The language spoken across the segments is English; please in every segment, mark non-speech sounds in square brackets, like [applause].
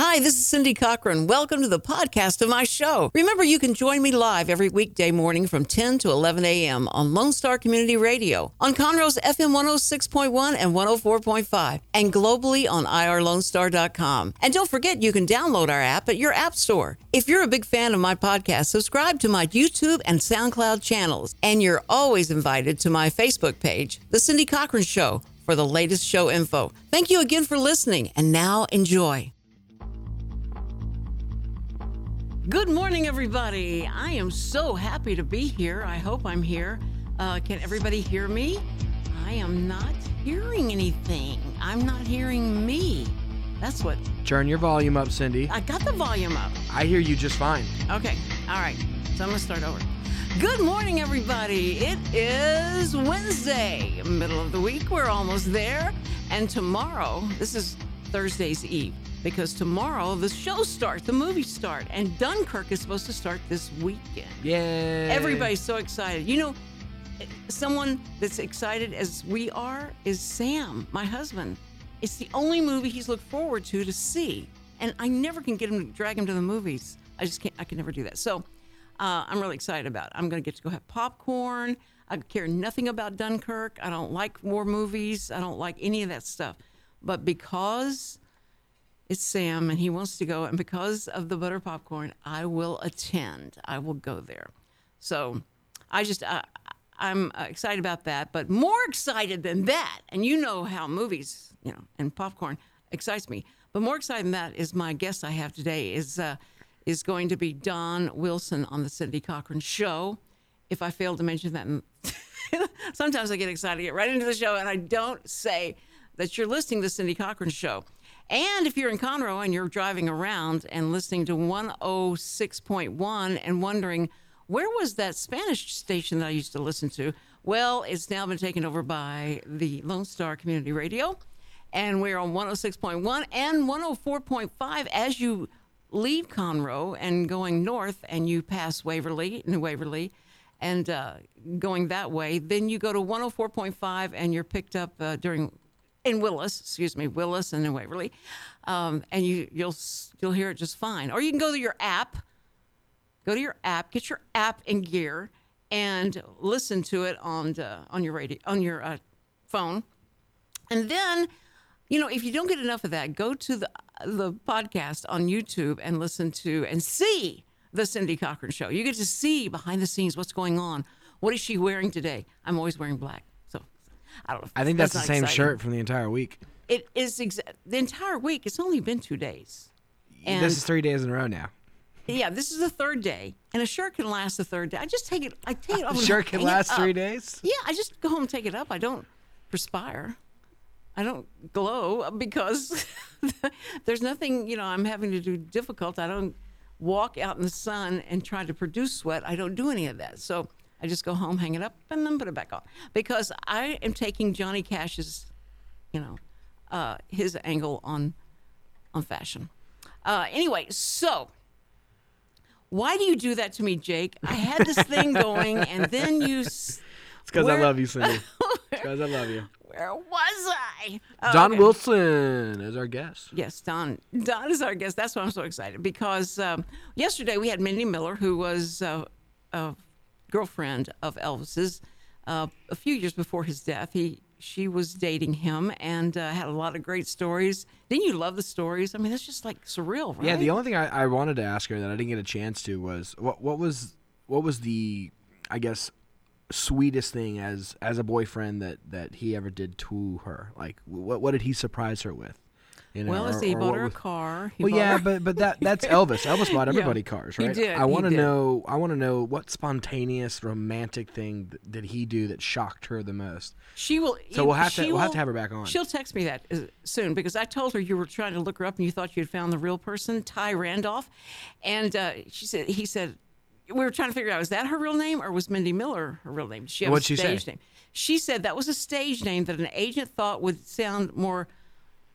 Hi, this is Cindy Cochran. Welcome to the podcast of my show. Remember, you can join me live every weekday morning from 10 to 11 a.m. on Lone Star Community Radio, on Conroe's FM 106.1 and 104.5, and globally on irlonestar.com. And don't forget, you can download our app at your app store. If you're a big fan of my podcast, subscribe to my YouTube and SoundCloud channels. And you're always invited to my Facebook page, The Cindy Cochran Show, for the latest show info. Thank you again for listening, and now enjoy. Good morning, everybody. I am so happy to be here. I hope I'm here. Uh, can everybody hear me? I am not hearing anything. I'm not hearing me. That's what Turn your volume up, Cindy. I got the volume up. I hear you just fine. Okay, all right. So I'm gonna start over. Good morning, everybody. It is Wednesday, middle of the week. We're almost there. And tomorrow, this is Thursday's Eve, because tomorrow the show starts, the movie start, and Dunkirk is supposed to start this weekend. Yeah. Everybody's so excited. You know, someone that's excited as we are is Sam, my husband. It's the only movie he's looked forward to to see, and I never can get him to drag him to the movies. I just can't. I can never do that. So uh, I'm really excited about. It. I'm going to get to go have popcorn. I care nothing about Dunkirk. I don't like war movies. I don't like any of that stuff. But because it's Sam and he wants to go, and because of the butter popcorn, I will attend. I will go there. So I just, I, I'm uh, excited about that. But more excited than that, and you know how movies, you know, and popcorn excites me. But more excited than that is my guest I have today is uh, is going to be Don Wilson on the Cindy Cochran Show. If I fail to mention that, [laughs] sometimes I get excited, get right into the show, and I don't say that you're listening to the Cindy Cochran Show. And if you're in Conroe and you're driving around and listening to 106.1 and wondering, where was that Spanish station that I used to listen to? Well, it's now been taken over by the Lone Star Community Radio. And we're on 106.1 and 104.5 as you leave Conroe and going north and you pass Waverly, New Waverly, and uh, going that way. Then you go to 104.5 and you're picked up uh, during in Willis, excuse me, Willis and in Waverly, um, and you you'll you'll hear it just fine. Or you can go to your app, go to your app, get your app in gear, and listen to it on the, on your radio on your uh, phone, and then. You know, if you don't get enough of that, go to the the podcast on YouTube and listen to and see the Cindy Cochran show. You get to see behind the scenes what's going on. What is she wearing today? I'm always wearing black. I don't know. I think that's, the same exciting. shirt from the entire week. It is exa- the entire week. It's only been two days. And this is three days in a row now. yeah, this is the third day, and a shirt can last the third day. I just take it. I take it and shirt can last three days. Yeah, I just go home and take it up. I don't perspire. I don't glow because [laughs] there's nothing, you know, I'm having to do difficult. I don't walk out in the sun and try to produce sweat. I don't do any of that. So I just go home, hang it up, and then put it back on because I am taking Johnny Cash's, you know, uh, his angle on on fashion. Uh, anyway, so why do you do that to me, Jake? I had this thing going, and then you. s- [laughs] It's because I love you, Cindy. [laughs] It's because I love you. Where was I? Oh, Don okay. Wilson is our guest. Yes, Don. Don is our guest. That's why I'm so excited because um, yesterday we had Mindy Miller, who was uh, girlfriend of Elvis's uh, a few years before his death. He she was dating him and uh, had a lot of great stories. Didn't you love the stories? I mean, that's just like surreal, right? Yeah, the only thing I, I wanted to ask her that I didn't get a chance to was what what was what was the I guess sweetest thing as as a boyfriend that that he ever did to her? Like what what did he surprise her with? You know, well, or- let's see. He bought her a car. He Well, yeah, her- but but that that's [laughs] Elvis. Elvis bought Yeah, everybody cars, he did, I want to know. I want to know what spontaneous romantic thing th- did he do that shocked her the most? She will. So we'll have to- she we'll have to have her back on. She'll text me that uh, soon because I told her you were trying to look her up and you thought you had found the real person, Ty Randolph, and uh, she said he said we were trying to figure out was that her real name or was Mindy Miller her real name? Did she have What'd a stage name? She said that was a stage name that an agent thought would sound more,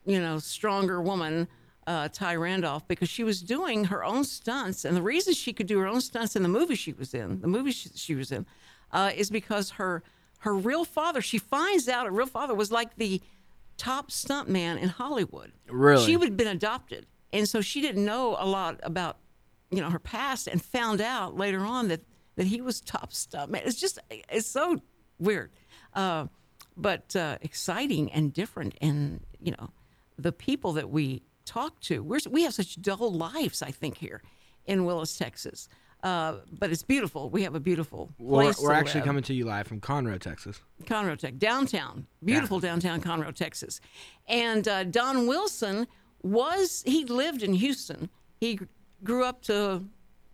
you know, stronger woman uh, Ty Randolph because she was doing her own stunts, and the reason she could do her own stunts in the movie she was in, the movie she, she was in, uh, is because her her real father. She finds out her real father was like the top stunt man in Hollywood. Really? she would have been adopted, and so she didn't know a lot about you know her past, and found out later on that that he was top stunt man. It's just it's so weird, uh, but uh, exciting and different, and you know the people that we talk to. We're, we have such dull lives, I think, here in Willis, Texas. Uh, but it's beautiful. We have a beautiful Well, place. we're, we're actually live. coming to you live from Conroe, Texas. Conroe, Texas, downtown, beautiful downtown Conroe, Texas. And uh, Don Wilson was he lived in Houston. He grew up to,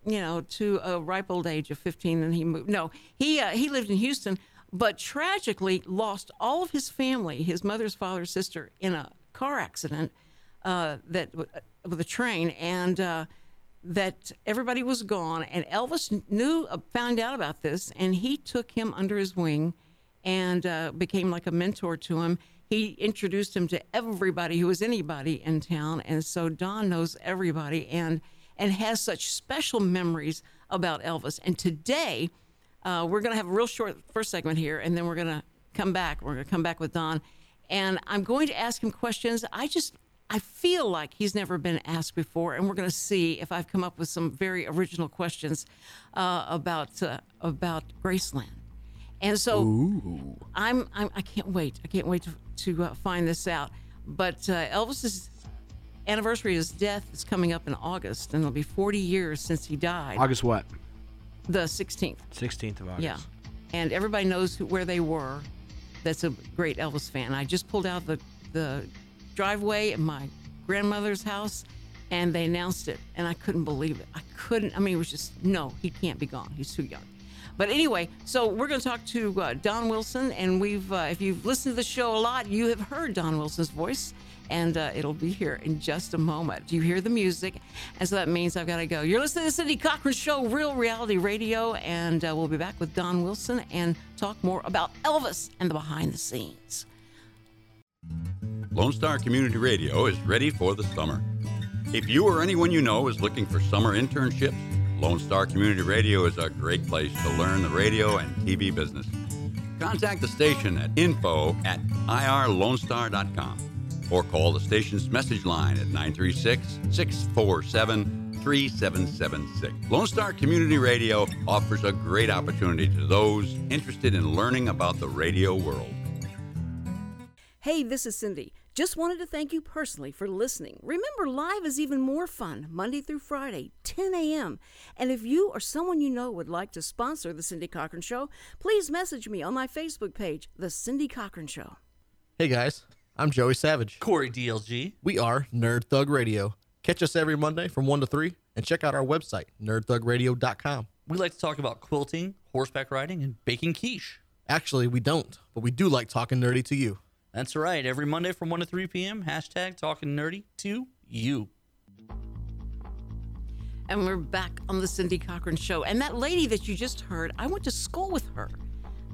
you know, to a ripe old age of 15, and he moved. No, he uh, he lived in Houston, but tragically lost all of his family, his mother's father, sister, in a car accident uh, that w- with a train, and. Uh, that everybody was gone, and Elvis knew, uh, found out about this, and he took him under his wing, and uh, became like a mentor to him. He introduced him to everybody who was anybody in town, and so Don knows everybody, and and has such special memories about Elvis. And today, uh, we're going to have a real short first segment here, and then we're going to come back. We're going to come back with Don, and I'm going to ask him questions. I just I feel like he's never been asked before, and we're going to see if I've come up with some very original questions uh, about uh, about Graceland. And so I'm, I'm I can't wait. I can't wait to, to uh, find this out. But uh, Elvis's anniversary of his death is coming up in August, and it'll be 40 years since he died. August what? The 16th. 16th of August. Yeah. And everybody knows who, where they were. That's a great Elvis fan. I just pulled out the, the driveway at my grandmother's house and they announced it. And I couldn't believe it. I couldn't. I mean, it was just, no, he can't be gone. He's too young. But anyway, so we're going to talk to uh, Don Wilson. And we've, uh, if you've listened to the show a lot, you have heard Don Wilson's voice. And uh, it'll be here in just a moment. Do you hear the music, and so that means I've got to go. You're listening to the Cindy Cochran Show, Real Reality Radio, and uh, we'll be back with Don Wilson and talk more about Elvis and the behind the scenes. Lone Star Community Radio is ready for the summer. If you or anyone you know is looking for summer internships, Lone Star Community Radio is a great place to learn the radio and TV business. Contact the station at info at irlonestar.com or call the station's message line at 936 647 3776. Lone Star Community Radio offers a great opportunity to those interested in learning about the radio world. Hey, this is Cindy. Just wanted to thank you personally for listening. Remember, live is even more fun, Monday through Friday, 10 a.m. And if you or someone you know would like to sponsor The Cindy Cochran Show, please message me on my Facebook page, The Cindy Cochran Show. Hey guys, I'm Joey Savage. Corey DLG. We are Nerd Thug Radio. Catch us every Monday from 1 to 3 and check out our website, nerdthugradio.com. We like to talk about quilting, horseback riding, and baking quiche. Actually, we don't, but we do like talking nerdy to you. That's right. Every Monday from 1 to 3 p.m., hashtag talking nerdy to you. And we're back on the Cindy Cochran Show. And that lady that you just heard, I went to school with her.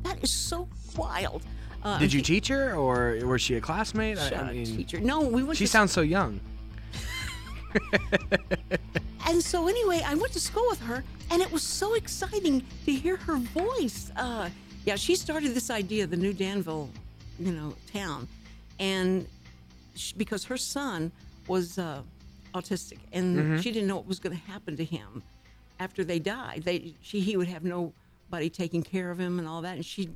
That is so wild. Uh, Did you teach her, or was she a classmate? I- I up, mean, teacher? No, we went. she to sounds so young. [laughs] And so anyway, I went to school with her, and it was so exciting to hear her voice. Uh, yeah, she started this idea, the new Danville, you know, town, and sh because her son was uh, autistic, and she didn't know what was going to happen to him after they died. They, she, he would have nobody taking care of him and all that, and she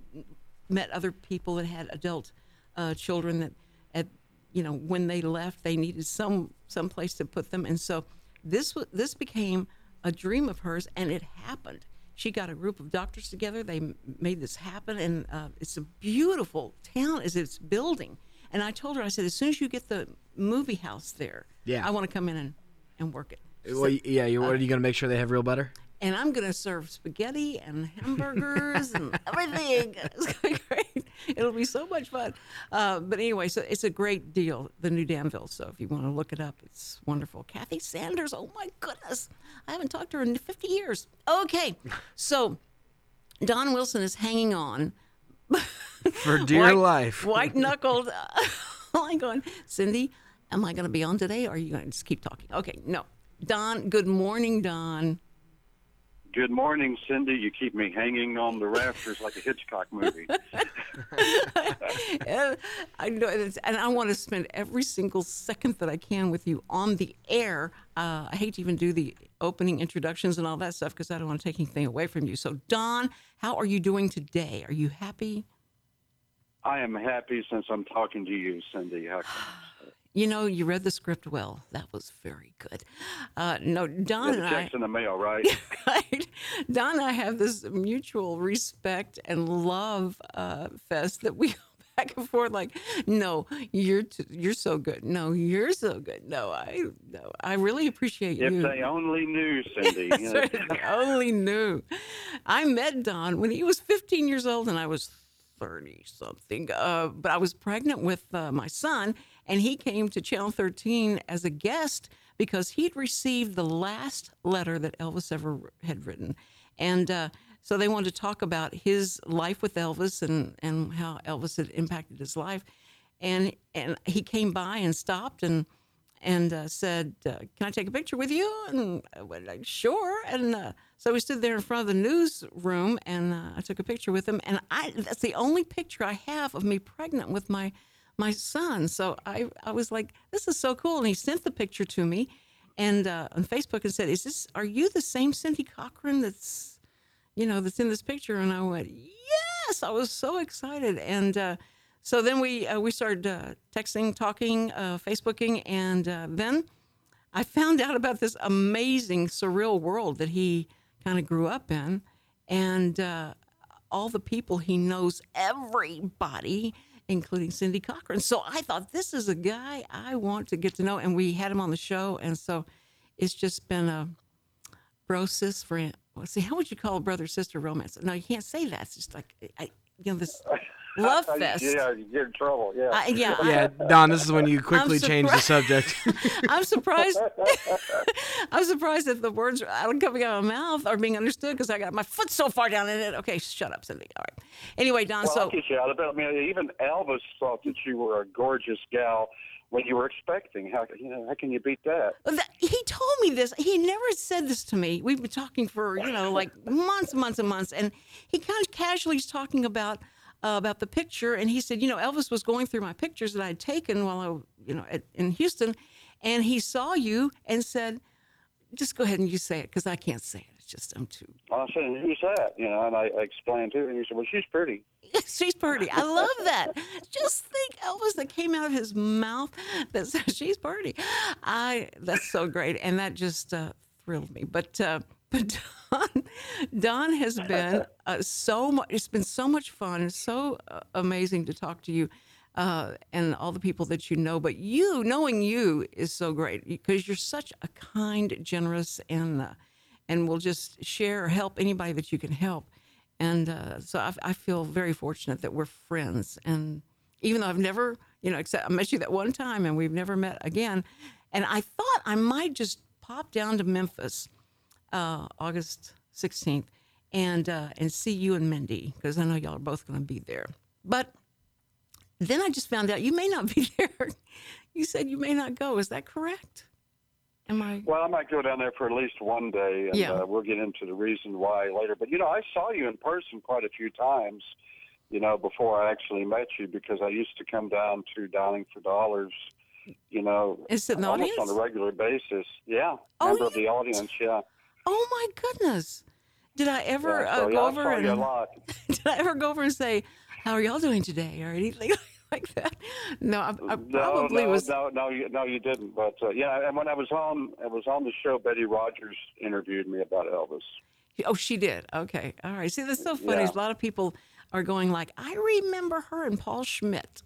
met other people that had adult uh, children that, at you know, when they left, they needed some some place to put them, and so this this became a dream of hers, and it happened. She got a group of doctors together. They made this happen, and uh, it's a beautiful town as it's building. And I told her, I said, as soon as you get the movie house there, Yeah. I want to come in and, and work it. Well, y- yeah, you, uh, what are you gonna make sure they have real butter? And I'm going to serve spaghetti and hamburgers and [laughs] everything. [laughs] It's going to be great. It'll be so much fun. Uh, but anyway, so it's a great deal, the new Danville. So if you want to look it up, it's wonderful. Kathy Sanders, oh my goodness. I haven't talked to her in 50 years. Okay. So Don Wilson is hanging on. [laughs] For dear white, life. White knuckled. I'm going, Cindy, am I going to be on today? Or are you going to just keep talking? Okay, no. Don, good morning, Don. Good morning, Cindy. You keep me hanging on the rafters like a Hitchcock movie. And [laughs] [laughs] I know, and I want to spend every single second that I can with you on the air. Uh, I hate to even do the opening introductions and all that stuff because I don't want to take anything away from you. So, Don, how are you doing today? Are you happy? I am happy since I'm talking to you, Cindy. How come? You know, you read the script well. That was very good. Uh, no, Don and I. in the mail, right? [laughs] right? Don and I have this mutual respect and love uh, fest that we [laughs] go back and forth. Like, no, you're you're so good. No, you're so good. No, I no, I really appreciate if you. they only knew, [laughs] Cindy. you That's right, if I only knew. I met Don when he was 15 years old and I was 30 something. Uh, but I was pregnant with uh, my son, and he came to Channel 13 as a guest because he'd received the last letter that Elvis ever had written. And uh, so they wanted to talk about his life with Elvis and, and how Elvis had impacted his life. And, and he came by and stopped and and uh, said, uh, "Can I take a picture with you?" And I went like, "Sure." And uh, so we stood there in front of the newsroom, and uh, I took a picture with him. And I that's the only picture I have of me pregnant with my my son. So I I was like, "This is so cool." And he sent the picture to me, and uh, on Facebook and said, "Is this? Are you the same Cindy Cochran that's, you know, that's in this picture?" And I went, "Yes!" I was so excited, and. Uh, so then we uh, we started uh, texting, talking, uh, Facebooking, and uh, then I found out about this amazing surreal world that he kind of grew up in, and all the people he knows, everybody, including Cindy Cochran. So I thought this is a guy I want to get to know, and we had him on the show, and so it's just been a bro sis friend. Well, see, how would you call a brother sister romance? No, you can't say that. It's just like I, you know this love fest. yeah, you get in trouble. Yeah. I, yeah, [laughs] I- Yeah, [laughs] Don, this is when you quickly change the subject. [laughs] I'm surprised. I'm surprised that the words are coming out of my mouth are being understood because I got my foot so far down in it. Okay, shut up, Cindy. All right. Anyway, Don. well, so I'll get you out of it. I mean, even Elvis thought that you were a gorgeous gal when you were expecting. How you know? How can you beat that? That- he told me this. He never said this to me. We've been talking for you know like months, and months, and months, and he kind of casually is talking about uh, about the picture, and he said, you know, Elvis was going through my pictures that I'd taken while I, you know, at, in Houston, and he saw you and said, just go ahead and you say it because I can't say it. It's just I'm too. I said, "Who's that?" You know, and I, I explained to him, and he said, "Well, she's pretty." [laughs] She's pretty. I love that. Just think Elvis that came out of his mouth that says she's pretty. I that's so great, and that just uh, thrilled me. But uh, [laughs] but Don, Don has been uh, so much. It's been so much fun. So uh, amazing to talk to you. Uh, and all the people that you know, but you knowing you is so great because you're such a kind, generous, and uh, and will just share or help anybody that you can help. And uh, so I, I feel very fortunate that we're friends. And even though I've never, you know, except I met you that one time and we've never met again. And I thought I might just pop down to Memphis uh, August 16th and uh, and see you and Mindy because I know y'all are both going to be there. But then I just found out you may not be [laughs] there. you said you may not go. Is that correct? Am I? Well, I might go down there for at least one day, and Yeah. uh, we'll get into the reason why later. But you know, I saw you in person quite a few times. You know, before I actually met you, because I used to come down to Dialing for Dollars. You know, Is it an almost audience? on a regular basis. Yeah, Oh, member of the audience. Yeah. Oh my goodness! Did I ever yeah so, uh, go over and you a lot. did I ever go over and say, "How are y'all doing today?" or anything [laughs] like that? No, I, I probably no, no, was. no, no, you, no, you didn't. But uh, yeah, and when I was on, I was on the show. Betty Rogers interviewed me about Elvis. Oh, she did. Okay, all right. See, that's so funny. Yeah. A lot of people are going like, "I remember her and Paul Schmidt."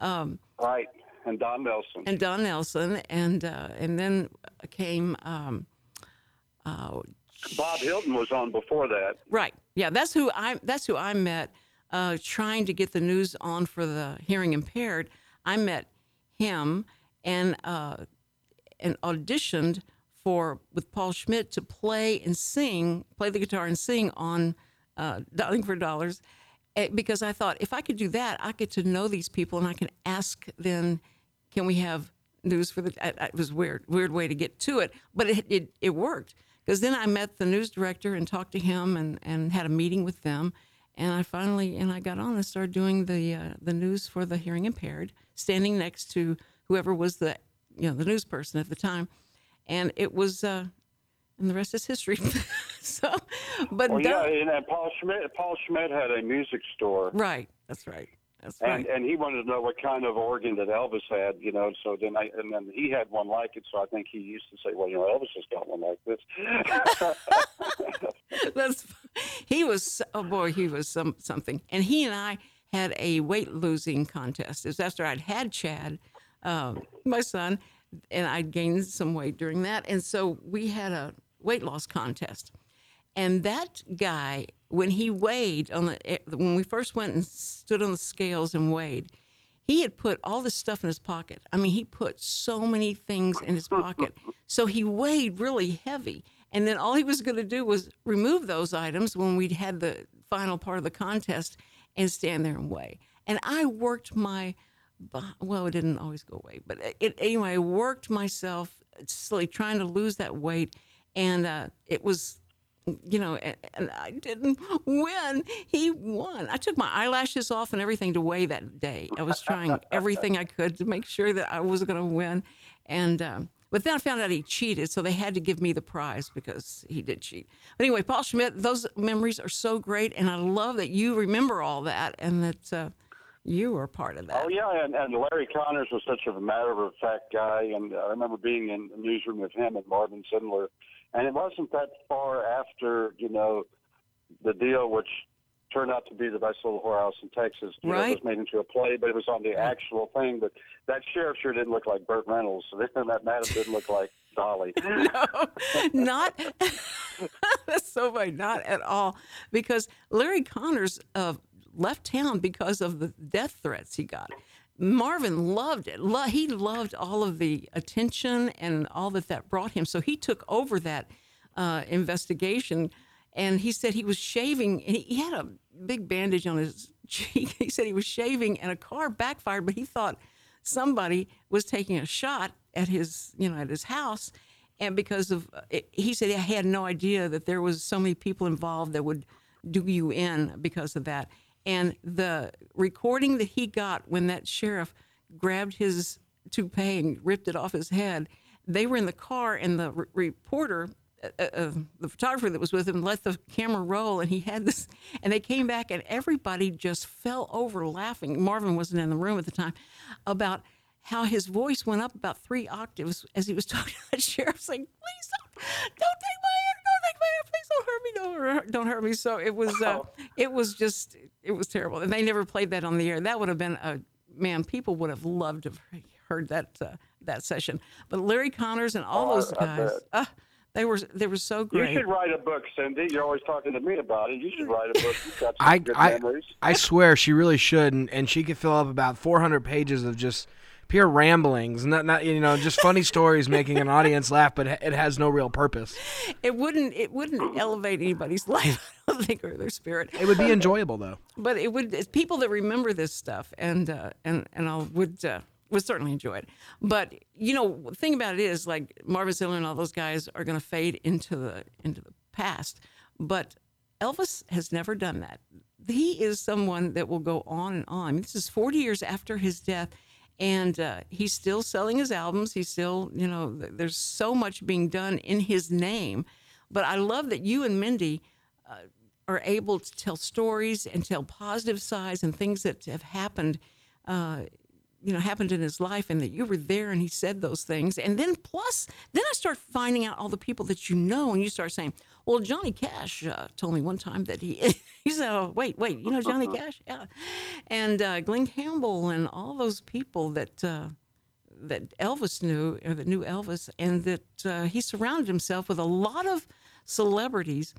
Um, Right, and Don Nelson. and Don Nelson, and uh, and then came um, uh, Bob Hilton was on before that. right. Yeah, that's who I that's who I met uh, trying to get the news on for the hearing impaired. I met him and uh, and auditioned for with Paul Schmidt to play and sing, play the guitar and sing on uh, for Dollars, eh, because I thought if I could do that, I get to know these people and I can ask then, can we have news for the. It was weird, weird way to get to it, but it it, it worked because then I met the news director and talked to him and and had a meeting with them, and I finally and I got on and started doing the uh, the news for the hearing impaired, standing next to whoever was the you know the news person at the time, and it was. Uh, and the rest is history. [laughs] so, but Well, yeah, and, and Paul Schmidt. Paul Schmidt had a music store, right, that's right, that's and right. and he wanted to know what kind of organ that Elvis had, you know. So then I and then he had one like it. So I think he used to say, well, you know, Elvis has got one like this. [laughs] [laughs] That's he was oh boy he was some something and he and I had a weight losing contest. It was after I'd had Chad, um, my son, and I'd gained some weight during that, and so we had a weight loss contest. And that guy, when he weighed on the eh, when we first went and stood on the scales and weighed, he had put all this stuff in his pocket. I mean, he put so many things in his pocket. So he weighed really heavy. And then all he was going to do was remove those items when we'd had the final part of the contest and stand there and weigh. And I worked my, well, it didn't always go away, but it, anyway, I worked myself slowly trying to lose that weight. And uh, it was you know, and, I didn't win. He won. I took my eyelashes off and everything to weigh that day. I was trying everything I could to make sure that I was going to win. And, um, but then I found out he cheated, so they had to give me the prize because he did cheat. But anyway, Paul Schmidt, those memories are so great, and I love that you remember all that and that uh, you were part of that. Oh yeah, and, and Larry Conners was such a matter of fact guy, and I remember being in the newsroom with him and Marvin Zindler, and it wasn't that far after you know the deal, which turned out to be the best little whorehouse in Texas. You know, it was made into a play, but it was on the actual thing. But that sheriff sure didn't look like Burt Reynolds, so [laughs] then that madam didn't look like Dolly. [laughs] no, not [laughs] that's so funny. Not at all, because Larry Conners uh, left town because of the death threats he got. Marvin loved it. Lo- he loved all of the attention and all that that brought him. So he took over that uh, investigation, and he said he was shaving. And he, had a big bandage on his [laughs] cheek. He said he was shaving, and a car backfired, but he thought somebody was taking a shot at his, you know, at his house, and because of it, he said he had no idea that there was so many people involved that would do you in because of that. And the recording that he got when that sheriff grabbed his toupee and ripped it off his head, they were in the car, and the re- reporter, uh, uh, the photographer that was with him, let the camera roll, and he had this, and they came back, and everybody just fell over laughing. Marvin wasn't in the room at the time about how his voice went up about three octaves as he was talking to the [laughs] sheriff, saying, "Please don't, don't take please don't hurt me, don't hurt, don't hurt me." So it was, uh, it was just, it was terrible, and they never played that on the air. That would have been a man. People would have loved to have heard that uh, that session. But Larry Conners and all Oh, those I guys, bet. uh, they were they were so great. You should write a book, Cindy. You're always talking to me about it. You should write a book. You've got some I, good I, memories. I swear she really should, and, and she could fill up about 400 pages of just pure ramblings, not not you know just funny [laughs] stories making an audience laugh, but it has no real purpose. It wouldn't it wouldn't elevate anybody's [laughs] life, I don't think, or their spirit. It would be enjoyable though. but it would it's people that remember this stuff and uh, and and I would uh, would certainly enjoy it. But you know, the thing about it is like Marvin Zindler and all those guys are going to fade into the into the past, but Elvis has never done that. He is someone that will go on and on. This is 40 years after his death. And uh, he's still selling his albums. He's still, you know, there's so much being done in his name. But I love that you and Mindy are able to tell stories and tell positive sides and things that have happened, uh, you know, happened in his life, and that you were there and he said those things. And then plus, then I start finding out all the people that you know, and you start saying, "Well, Johnny Cash uh, told me one time that he." [laughs] he said, "Oh, wait, wait, you know Johnny [laughs] Cash? Yeah," and uh, Glen Campbell and all those people that. Uh, that Elvis knew, or that knew Elvis, and that uh, he surrounded himself with a lot of celebrities,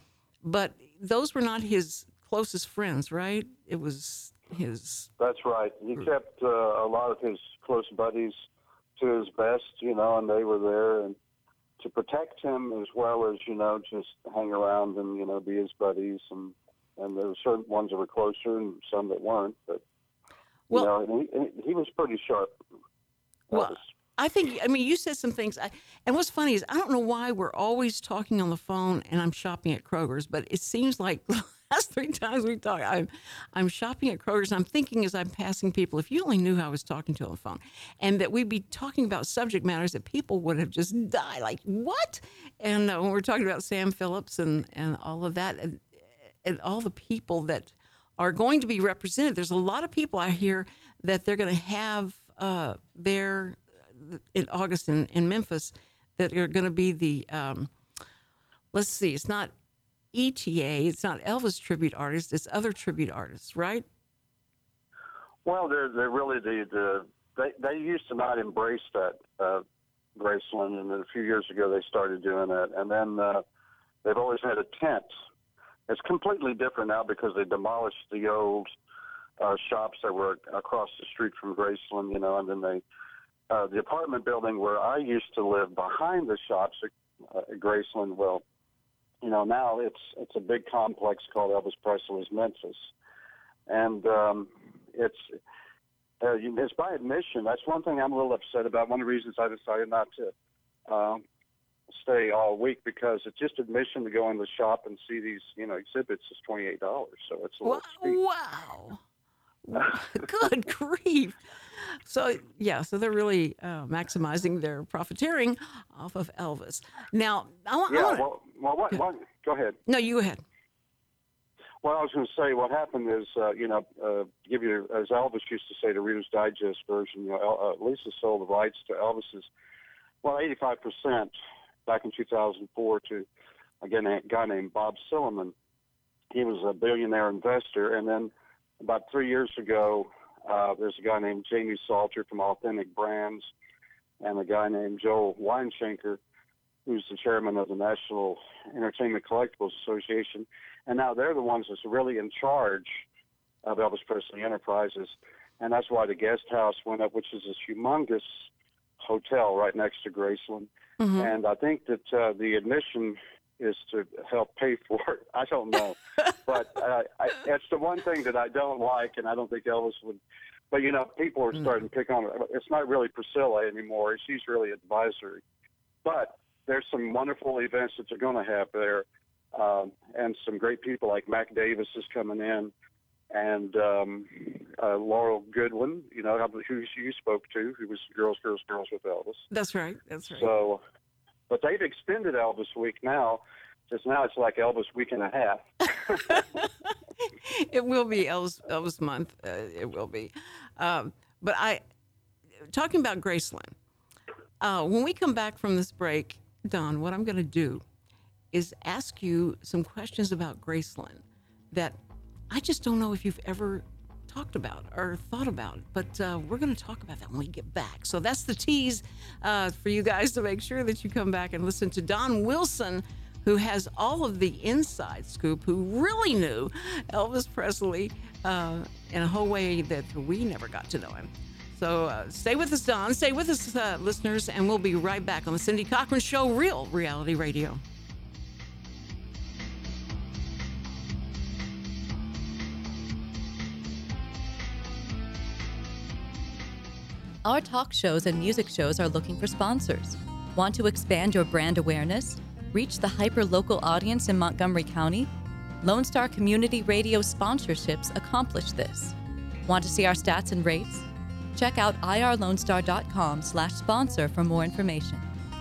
but those were not his closest friends, right? It was his. That's right. He kept uh, a lot of his close buddies to his best, you know, and they were there and to protect him as well as you know just hang around and you know be his buddies and and there were certain ones that were closer and some that weren't, but Well- you know, he, he was pretty sharp. Well, I think, I mean, you said some things. I, and what's funny is I don't know why we're always talking on the phone and I'm shopping at Kroger's, but it seems like [laughs] last three times we talked, I'm, I'm shopping at Kroger's. I'm thinking as I'm passing people, if you only knew I was talking to on the phone, and that we'd be talking about subject matters that people would have just died. Like, what? And uh, when we're talking about Sam Phillips and, and all of that, and, and all the people that are going to be represented, there's a lot of people I hear that they're going to have uh, there in August in, in Memphis that are going to be the um, let's see, it's not ETA, it's not Elvis tribute artists, it's other tribute artists, right? Well, they're they're really the the they they used to not embrace that uh, Graceland, and then a few years ago they started doing it, and then uh, they've always had a tent. It's completely different now because they demolished the old uh, shops that were across the street from Graceland, you know, and then they uh, the apartment building where I used to live behind the shops at, uh, at Graceland. Well, you know, now it's it's a big complex called Elvis Presley's Memphis, and um, it's uh, it's by admission. That's one thing I'm a little upset about. One of the reasons I decided not to um, stay all week because it's just admission to go in the shop and see these you know exhibits is twenty eight dollars. So it's a little steep. Wow. [laughs] Good grief. So, yeah, so they're really uh, maximizing their profiteering off of Elvis. Now, I want. Yeah. I Well, well, what, what? Go ahead. no, you go ahead. Well, I was going to say what happened is, uh, you know, uh, give you as Elvis used to say, the Reader's Digest version. You know, El- uh, Lisa sold the rights to Elvis's, well, 85 percent back in 2004 to again a guy named Bob Sillerman. He was a billionaire investor, and then about three years ago, uh, there's a guy named Jamie Salter from Authentic Brands, and a guy named Joel Weinshanker, who's the chairman of the National Entertainment Collectibles Association, and now they're the ones that's really in charge of Elvis Presley Enterprises, and that's why the guest house went up, which is this humongous hotel right next to Graceland, and I think that uh, the admission is to help pay for it. [laughs] I don't know, but uh, I, it's the one thing that I don't like, and I don't think Elvis would. But you know, people are starting to pick on it. It's not really Priscilla anymore. She's really advisory. But there's some wonderful events that they're going to have there, um, and some great people like Mac Davis is coming in, and um, uh, Laurel Goodwin, you know, who you spoke to, who was Girls, Girls, Girls with Elvis. That's right. That's right. So, but they've extended Elvis Week now. Just now, it's like Elvis Week and a half. [laughs] it will be Elvis, Elvis month. Uh, it will be. Um, but I, talking about Graceland, uh, when we come back from this break, Don, what I'm going to do is ask you some questions about Graceland that I just don't know if you've ever talked about or thought about. But uh, we're going to talk about that when we get back. So that's the tease uh, for you guys to make sure that you come back and listen to Don Wilson, who has all of the inside scoop, who really knew Elvis Presley uh, in a whole way that we never got to know him. So uh, stay with us, Don. Stay with us, uh, listeners, and we'll be right back on the Cindy Cochran Show, Real Reality Radio. Our talk shows and music shows are looking for sponsors. Want to expand your brand awareness? Reach the hyper local audience in Montgomery County? Lone Star Community Radio sponsorships accomplish this. Want to see our stats and rates? Check out irlonestar.com slash sponsor for more information.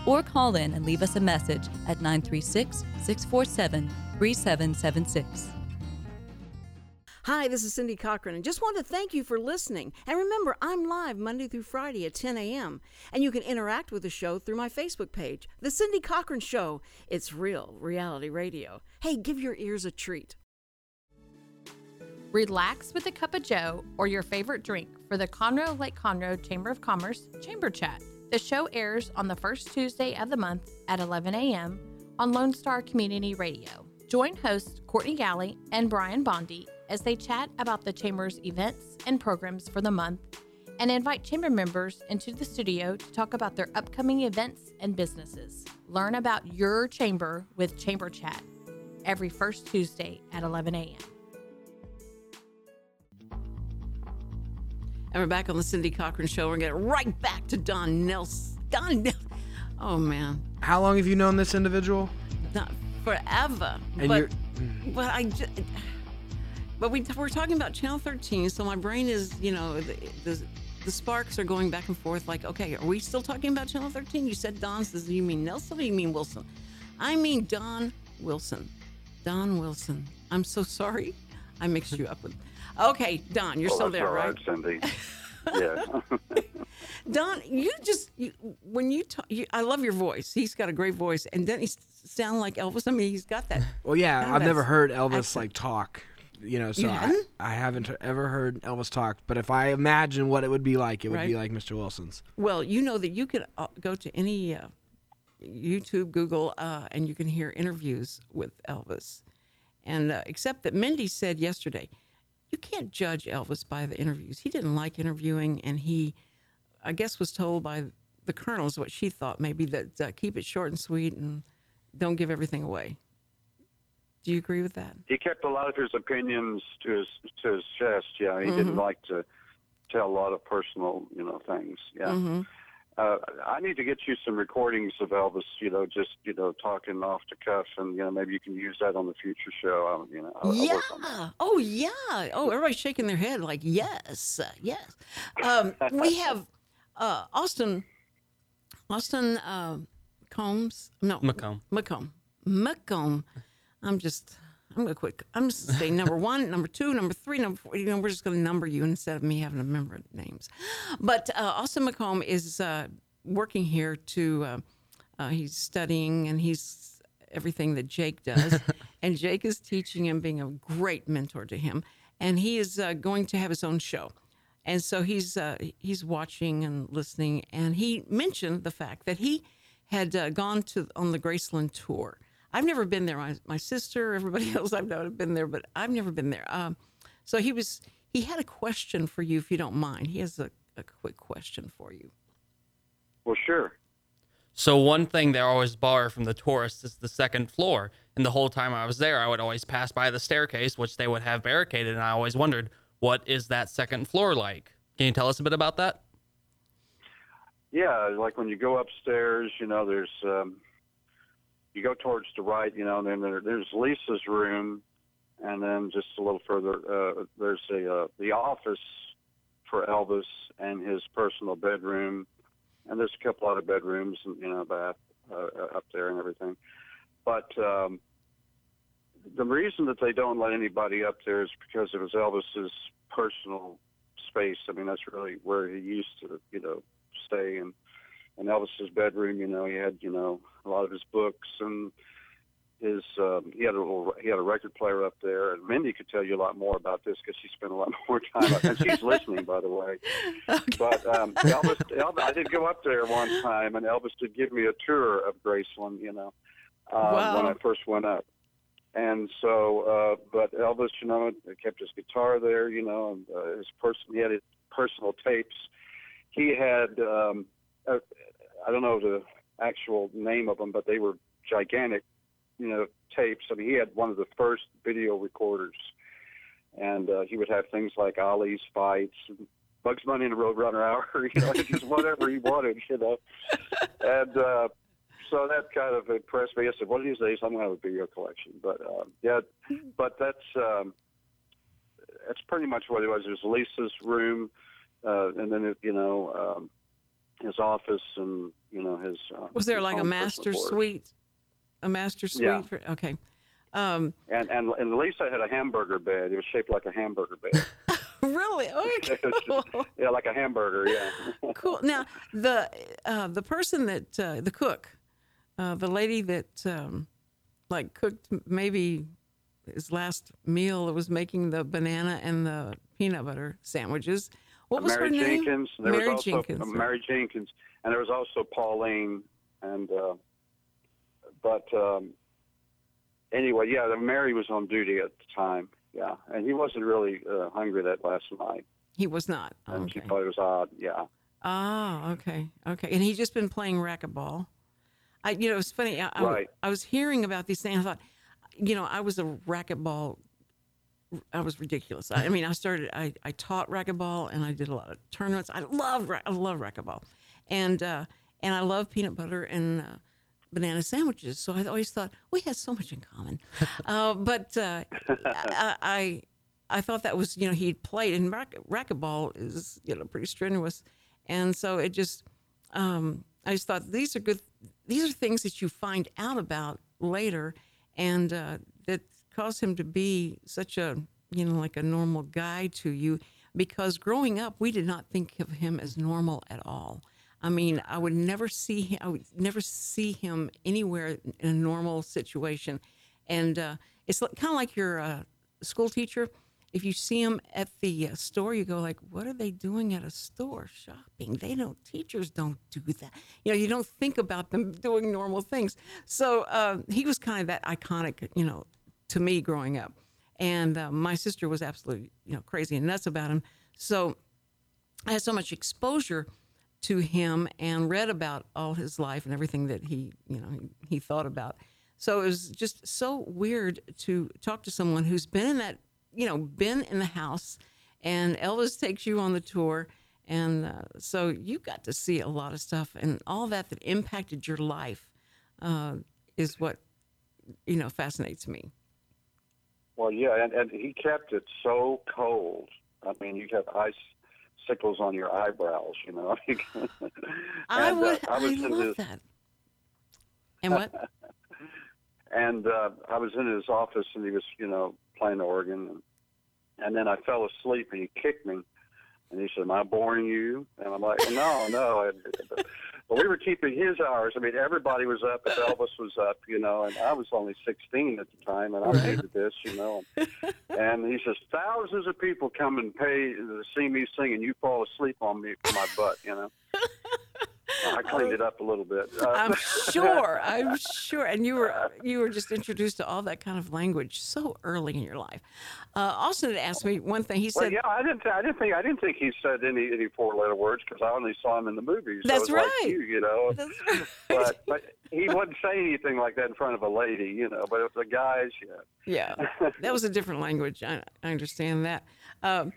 Or call in and leave us a message at 936 647 3776. Hi, this is Cindy Cochran, and just want to thank you for listening. And remember, I'm live Monday through Friday at 10 a.m., and you can interact with the show through my Facebook page, The Cindy Cochran Show. It's real reality radio. Hey, give your ears a treat. Relax with a cup of Joe or your favorite drink for the Conroe Lake Conroe Chamber of Commerce Chamber Chat. The show airs on the first Tuesday of the month at 11 a.m. on Lone Star Community Radio. Join hosts Courtney Galley and Brian Bondi as they chat about the Chamber's events and programs for the month and invite Chamber members into the studio to talk about their upcoming events and businesses. Learn about your Chamber with Chamber Chat every first Tuesday at 11 a.m. And we're back on the Cindy Cochran Show. We're going to get right back to Don Nelson. Don Nel- Oh, man. How long have you known this individual? Not forever. And but, you're- but I just. But we, we're talking about Channel 13, so my brain is, you know, the, the, the sparks are going back and forth. Like, okay, are we still talking about Channel 13? You said Don. Says, you mean Nelson or you mean Wilson? I mean Don Wilson. Don Wilson. I'm so sorry. I mixed you up with. Okay, Don, you're Well, still that's there, all right? Cindy. [laughs] yeah. [laughs] Don, you just you, when you talk, you, I love your voice. He's got a great voice, and then he s- sound like Elvis. I mean, he's got that. Well, yeah, I've never heard Elvis accent. like talk. You know, so You I. I haven't ever heard Elvis talk. But if I imagine what it would be like, it would be like Mr. Wilson's. Well, you know that you could uh, go to any uh, YouTube, Google, uh, and you can hear interviews with Elvis. And uh, except that Mindy said yesterday, you can't judge Elvis by the interviews. He didn't like interviewing, and he, I guess, was told by the colonels what she thought maybe that uh, keep it short and sweet and don't give everything away. Do you agree with that? he kept a lot of his opinions to his to his chest. Yeah, he didn't Mhm. like to tell a lot of personal, you know, things. Yeah. Mhm. Uh, I need to get you some recordings of Elvis, you know, just you know, talking off the cuff, and you know, maybe you can use that on the future show. I'll, you know, I'll, I'll yeah. work on that. Oh, yeah. Oh, everybody's shaking their head like, yes, uh, yes. Um, we have [laughs] uh, Austin, Austin uh, Combs. No, McComb. McComb. McComb. I'm just, I'm going to quit. I'm just to say number one, [laughs] number two, number three, number four. You know, we're just going to number you instead of me having to remember names. But uh, Austin McComb is uh, working here to, uh, uh, he's studying and he's everything that Jake does. [laughs] and Jake is teaching him, being a great mentor to him. And he is uh, going to have his own show. And so he's uh, he's watching and listening, and he mentioned the fact that he had uh, gone to on the Graceland tour. I've never been there. My, my sister, everybody [laughs] else I've known have been there, but I've never been there. Um, so he was he had a question for you, if you don't mind. He has a, a quick question for you. Well, sure. So one thing they always borrow from the tourists is the second floor. And the whole time I was there, I would always pass by the staircase, which they would have barricaded, and I always wondered, what is that second floor like? Can you tell us a bit about that? Yeah, like when you go upstairs, you know, there's um, you go towards the right, you know, and then there, there's Lisa's room, and then just a little further, uh, there's a uh, the office for Elvis and his personal bedroom, and there's a couple other bedrooms and you know bath uh, up there and everything. But um, the reason that they don't let anybody up there is because it was Elvis's personal space. I mean, that's really where he used to, you know, stay. And in Elvis's bedroom, you know, he had, you know, a lot of his books and his. Um, he had a little, he had a record player up there. And Mindy could tell you a lot more about this because she spent a lot [laughs] more time. up And she's listening, by the way. [laughs] Okay. But um, Elvis, Elvis, I did go up there one time, and Elvis did give me a tour of Graceland. You know, uh, Wow. when I first went up. And so, uh, but Elvis, you know, kept his guitar there, you know, and uh, his person, he had his personal tapes. He had, um, I don't know the actual name of them, but they were gigantic, you know, tapes. I mean, he had one of the first video recorders, and uh, he would have things like Ali's fights, Bugs Bunny and the Roadrunner Hour, [laughs] you know, just whatever he wanted, you know, and. uh so that kind of impressed me. I said, "One of these days, I'm going to have a video collection." But um, yeah, but that's um, that's pretty much what it was. It was Lisa's room, uh, and then you know um, his office, and you know his. Uh, Was there his like a master suite? A master suite? Yeah. For, okay. Um, And and and Lisa had a hamburger bed. It was shaped like a hamburger bed. [laughs] [laughs] really? Okay. cool. yeah, like a hamburger. Yeah. [laughs] cool. Now the uh, the person that uh, the cook, uh, the lady that um, like cooked maybe his last meal that was making the banana and the peanut butter sandwiches. What was Mary her name? Jenkins. There Mary was also Jenkins. uh, Mary Jenkins, and there was also Pauline, and uh, but um, anyway, yeah, Mary was on duty at the time. Yeah, and he wasn't really uh, hungry that last night, He was not. and she thought it was odd. Yeah. Ah, okay, okay. And he's just been playing racquetball. I, you know, it's funny. I, I- Right. I, was hearing about these things. I thought, you know, I was a racquetball I was ridiculous. I, I mean, I started. I, I taught racquetball and I did a lot of tournaments. I love I love racquetball, and uh, and I love peanut butter and uh, banana sandwiches. So I always thought we had so much in common. [laughs] uh, but uh, I, I I thought that was you know he played and rack, racquetball is you know pretty strenuous, and so it just um, I just thought these are good. These are things that you find out about later, and uh, that caused him to be such a you know like a normal guy to you. Because growing up, we did not think of him as normal at all. I mean, I would never see him. I would never see him anywhere in a normal situation, and uh, it's kind of like your uh, school teacher. If you see him at the uh, store, you go like, "What are they doing at a store shopping? They don't. Teachers don't do that. You know, you don't think about them doing normal things." So uh, he was kind of that iconic, you know, to me growing up, and uh, my sister was absolutely, you know, crazy and nuts about him. So I had so much exposure to him and read about all his life and everything that he, you know, he, he thought about. So it was just so weird to talk to someone who's been in that, you know, been in the house, and Elvis takes you on the tour, and uh, so you got to see a lot of stuff and all that that impacted your life uh, is what you know fascinates me. Well, yeah, and, and he kept it so cold. I mean, you have ice sickles on your eyebrows, you know. [laughs] and, I uh, would. I I, was in love his- that. And what? [laughs] and uh, I was in his office, and he was, you know, playing the organ, and, and then I fell asleep, and he kicked me, and he said, "Am I boring you?" And I'm like, "No, no." And, but we were keeping his hours. I mean, everybody was up, if Elvis was up, you know, and I was only 16 at the time, and I'm new this, you know. [laughs] And he says, thousands of people come and pay to see me sing, and you fall asleep on me for my butt, you know. [laughs] I cleaned it up a little bit. Uh, I'm [laughs] sure. I'm sure. And you were you were just introduced to all that kind of language so early in your life. Uh, Austin had asked me one thing. He Well, said, yeah, I didn't. I didn't think. I didn't think he said any any four letter words because I only saw him in the movies. I That's right. Like you, you know. That's right. But but he wouldn't say anything like that in front of a lady, you know. But if the guys, yeah. "Yeah, that was a different language. I, I understand that." Um,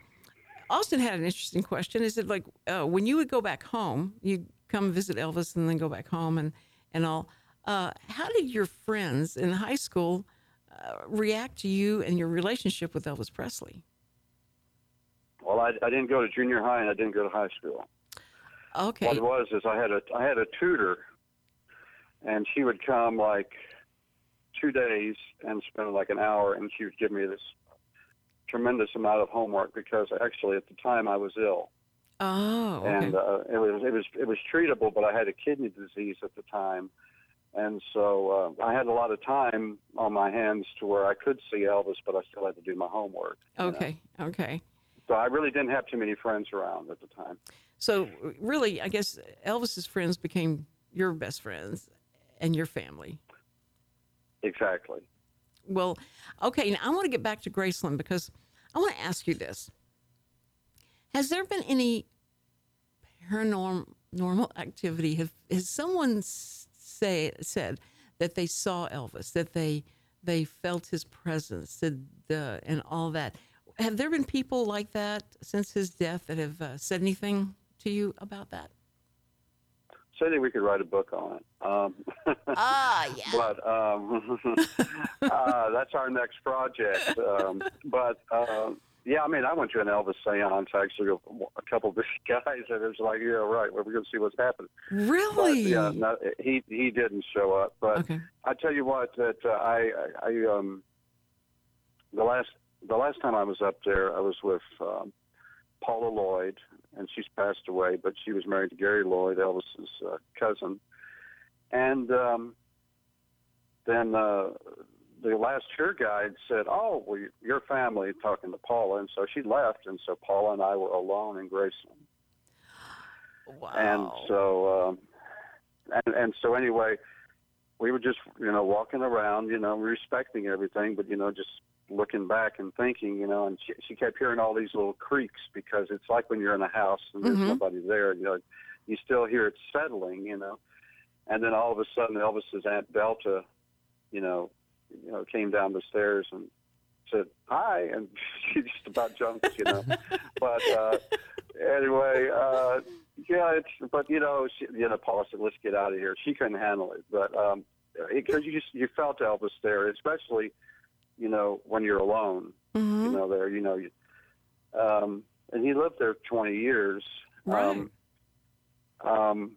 Austin had an interesting question. Is it like uh, when you would go back home, you'd come visit Elvis and then go back home and and all? Uh, how did your friends in high school uh, react to you and your relationship with Elvis Presley? Well, I, I didn't go to junior high and I didn't go to high school. Okay. What it was is I had a I had a tutor, and she would come like two days and spend like an hour, and she would give me this tremendous amount of homework because actually at the time I was ill. Oh, okay. and uh, it was it was it was treatable, but I had a kidney disease at the time, and so uh, I had a lot of time on my hands to where I could see Elvis, but I still had to do my homework. you know. okay. Okay. So I really didn't have too many friends around at the time. So really, I guess Elvis's friends became your best friends and your family. Exactly. Well, okay. Now I want to get back to Graceland because I want to ask you this: Has there been any paranormal activity? Have has someone say said that they saw Elvis, that they they felt his presence, that the, and all that? Have there been people like that since his death that have uh, said anything to you about that? Said that we could write a book on it. Um, Ah, [laughs] yeah. but um, [laughs] uh, that's our next project. Um, but uh, yeah, I mean, I went to an Elvis seance actually. A couple of these [laughs] guys, and it was like, yeah, right. Well, we're going to see what's happening. Really? But, yeah, no, he he didn't show up. But Okay. I tell you what, that uh, I I I, um the last the last time I was up there, I was with um, Paula Lloyd, and she's passed away, but she was married to Gary Lloyd, Elvis's uh, cousin, and um, then uh, the last tour guide said, "Oh, well, your family," talking to Paula, and so she left, and so Paula and I were alone in Graceland. Wow. And so, um, and and so anyway, we were just you know walking around, you know, respecting everything, but you know just looking back and thinking, you know, and she, she kept hearing all these little creaks because it's like when you're in a house and there's Mhm. nobody there, you know, you still hear it settling, you know, and then all of a sudden Elvis's aunt Delta, you know, you know, came down the stairs and said hi, and [laughs] she just about jumped, you know. [laughs] but uh, anyway, uh, yeah, it's but you know, she, you know, Paula said, "Let's get out of here." She couldn't handle it, but um, because you just you felt Elvis there, especially you know when you're alone, Mm-hmm. you know there, you know, you, um, and he lived there 20 years. Um, um,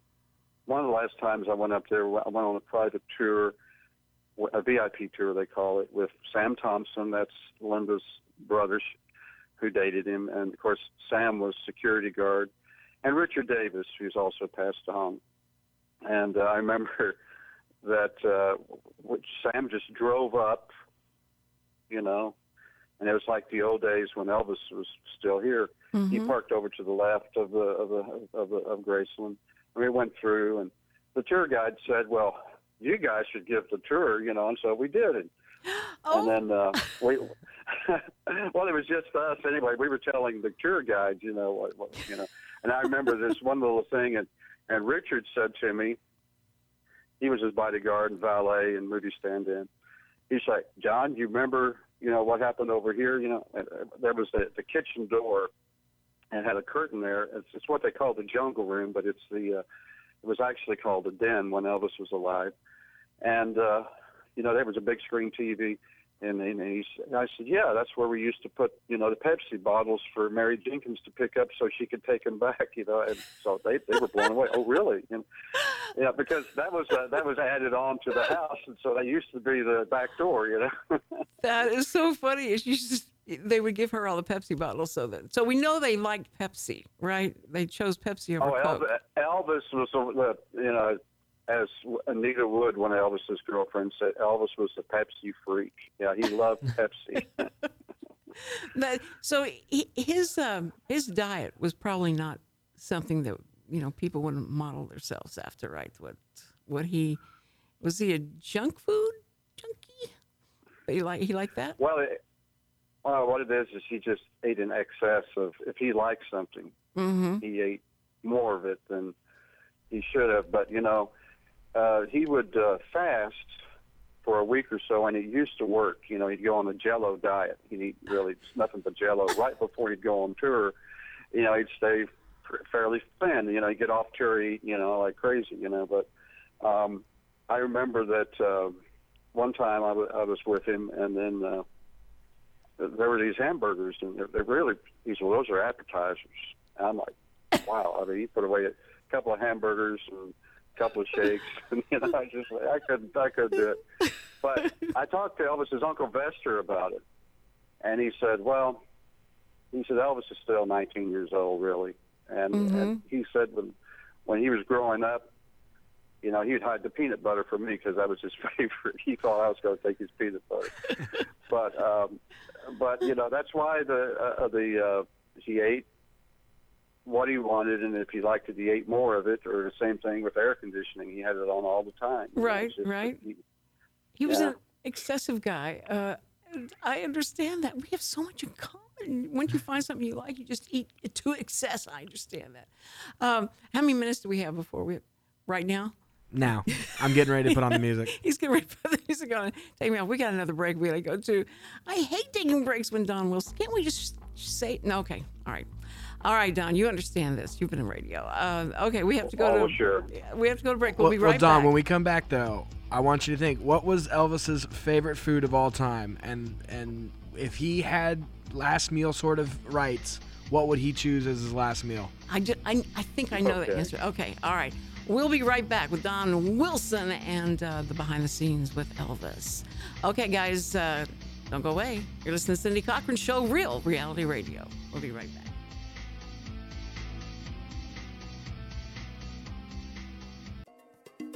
one of the last times I went up there, I went on a private tour, a VIP tour they call it, with Sam Thompson. That's Linda's brother, who dated him, and of course Sam was security guard, and Richard Davis, who's also passed on. And uh, I remember [laughs] that uh, which Sam just drove up, you know, and it was like the old days when Elvis was still here. He parked over to the left of the of the of, the, of Graceland. And we went through, and the tour guide said, "Well, you guys should give the tour," you know, and so we did. And, [gasps] and then uh, we, [laughs] well, it was just us anyway. We were telling the tour guides, you know, what, what you know. And I remember this one little thing, and and Richard said to me, he was his bodyguard and valet and movie stand-in. He's like, John, you remember, you know, what happened over here? You know, and, uh, there was the, the kitchen door and had a curtain there. It's, it's what they call the jungle room, but it's the, uh, it was actually called the den when Elvis was alive. And, uh, you know, there was a big screen TV. And, and, he, s- and I said, yeah, that's where we used to put, you know, the Pepsi bottles for Mary Jenkins to pick up so she could take them back, you know. And so they, they were blown away. Oh, really? And, yeah, because that was uh, that was added on to the house, and so that used to be the back door, you know. [laughs] That is so funny. She just they would give her all the Pepsi bottles so that so we know they liked Pepsi, right? They chose Pepsi over oh, Coke. Elvis, Elvis was the you know, as Anita Wood, one of Elvis's girlfriends, said, Elvis was a Pepsi freak. Yeah, he loved [laughs] Pepsi. [laughs] So he, his um, his diet was probably not something that you know people wouldn't model themselves after, right? What what he was he a junk food junkie? He like he liked that. well, it, well, what it is is he just ate in excess of. If he liked something, Mm-hmm. he ate more of it than he should have. But you know, uh, he would uh, fast for a week or so, and it used to work. You know, he'd go on a Jello diet. He'd eat really nothing but Jello right before he'd go on tour. You know, he'd stay fairly thin. You know, he'd get off tour, eat you know like crazy. You know, but um, I remember that uh, one time I was with him, and then. Uh, there were these hamburgers, and they're, they're really these. Well, those are appetizers. And I'm like, wow. I mean, he put away a couple of hamburgers and couple of shakes, [laughs] and you know, I just I couldn't I couldn't do it. But I talked to Elvis's uncle Vester about it, and he said, well, he said Elvis is still 19 years old, really, and, and he said when when he was growing up. You know, he'd hide the peanut butter from me because that was his [laughs] favorite. He thought I was going to take his peanut butter, [laughs] but um, but you know that's why the uh, the uh, he ate what he wanted, and if he liked it, he ate more of it. Or the same thing with air conditioning; he had it on all the time. Right, just- right. he- He was Yeah. an excessive guy. Uh, I understand that. We have so much in common. Once you find something you like, you just eat it to excess. I understand that. Um, how many minutes do we have before we? Right now, Now, I'm getting ready to put on the music. [laughs] he's getting ready to put the music on. and Take me off. We got another break we got to go to. I hate taking breaks when Don Wilson. Can't we just say no? Okay, all right, all right, Don. You understand this. You've been in radio. Uh, okay, we have to go Oh, to. sure. We have to go to break. We'll, Well, be well, Don, back. when we come back though, I want you to think what was Elvis's favorite food of all time, and and if he had last meal sort of rights, what would he choose as his last meal? I, ju- I, I think I know the answer. Okay, all right. We'll be right back with Don Wilson and uh, the behind the scenes with Elvis. Okay, guys, uh, don't go away. You're listening to Cindy Cochran Show, Real Reality Radio. We'll be right back.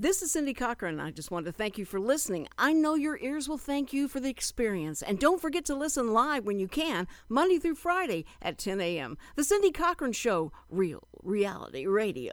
This is Cindy Cochran. And I just want to thank you for listening. I know your ears will thank you for the experience. And don't forget to listen live when you can, Monday through Friday at 10 a.m. The Cindy Cochran Show, Real Reality Radio.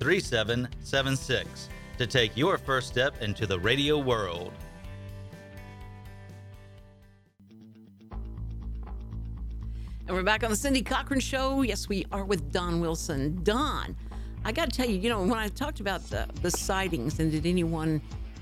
3776 to take your first step into the radio world. And we're back on the Cindy Cochran Show. Yes, we are with Don Wilson. Don, I got to tell you, you know, when I talked about the, the sightings and did anyone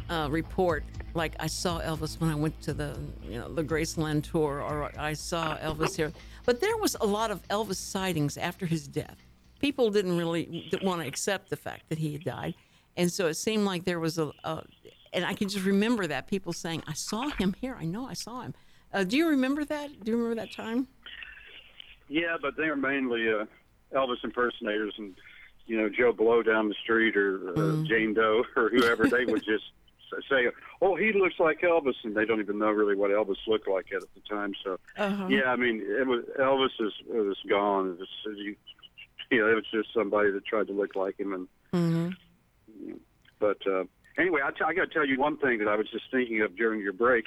uh, report, like I saw Elvis when I went to the, you know, the Graceland tour, or I saw Elvis here, but there was a lot of Elvis sightings after his death. People didn't really want to accept the fact that he had died, and so it seemed like there was a, a and I can just remember that people saying, "I saw him here. I know I saw him." Uh, do you remember that? Do you remember that time? Yeah, but they were mainly uh, Elvis impersonators, and you know Joe Blow down the street or uh, Mm. Jane Doe or whoever. they would just [laughs] say, "Oh, he looks like Elvis," and they don't even know really what Elvis looked like at the time. So, Uh-huh. yeah, I mean, it was Elvis is was gone. You, [laughs] you know, it was just somebody that tried to look like him, and Mm-hmm. but uh, anyway, I, t- I got to tell you one thing that I was just thinking of during your break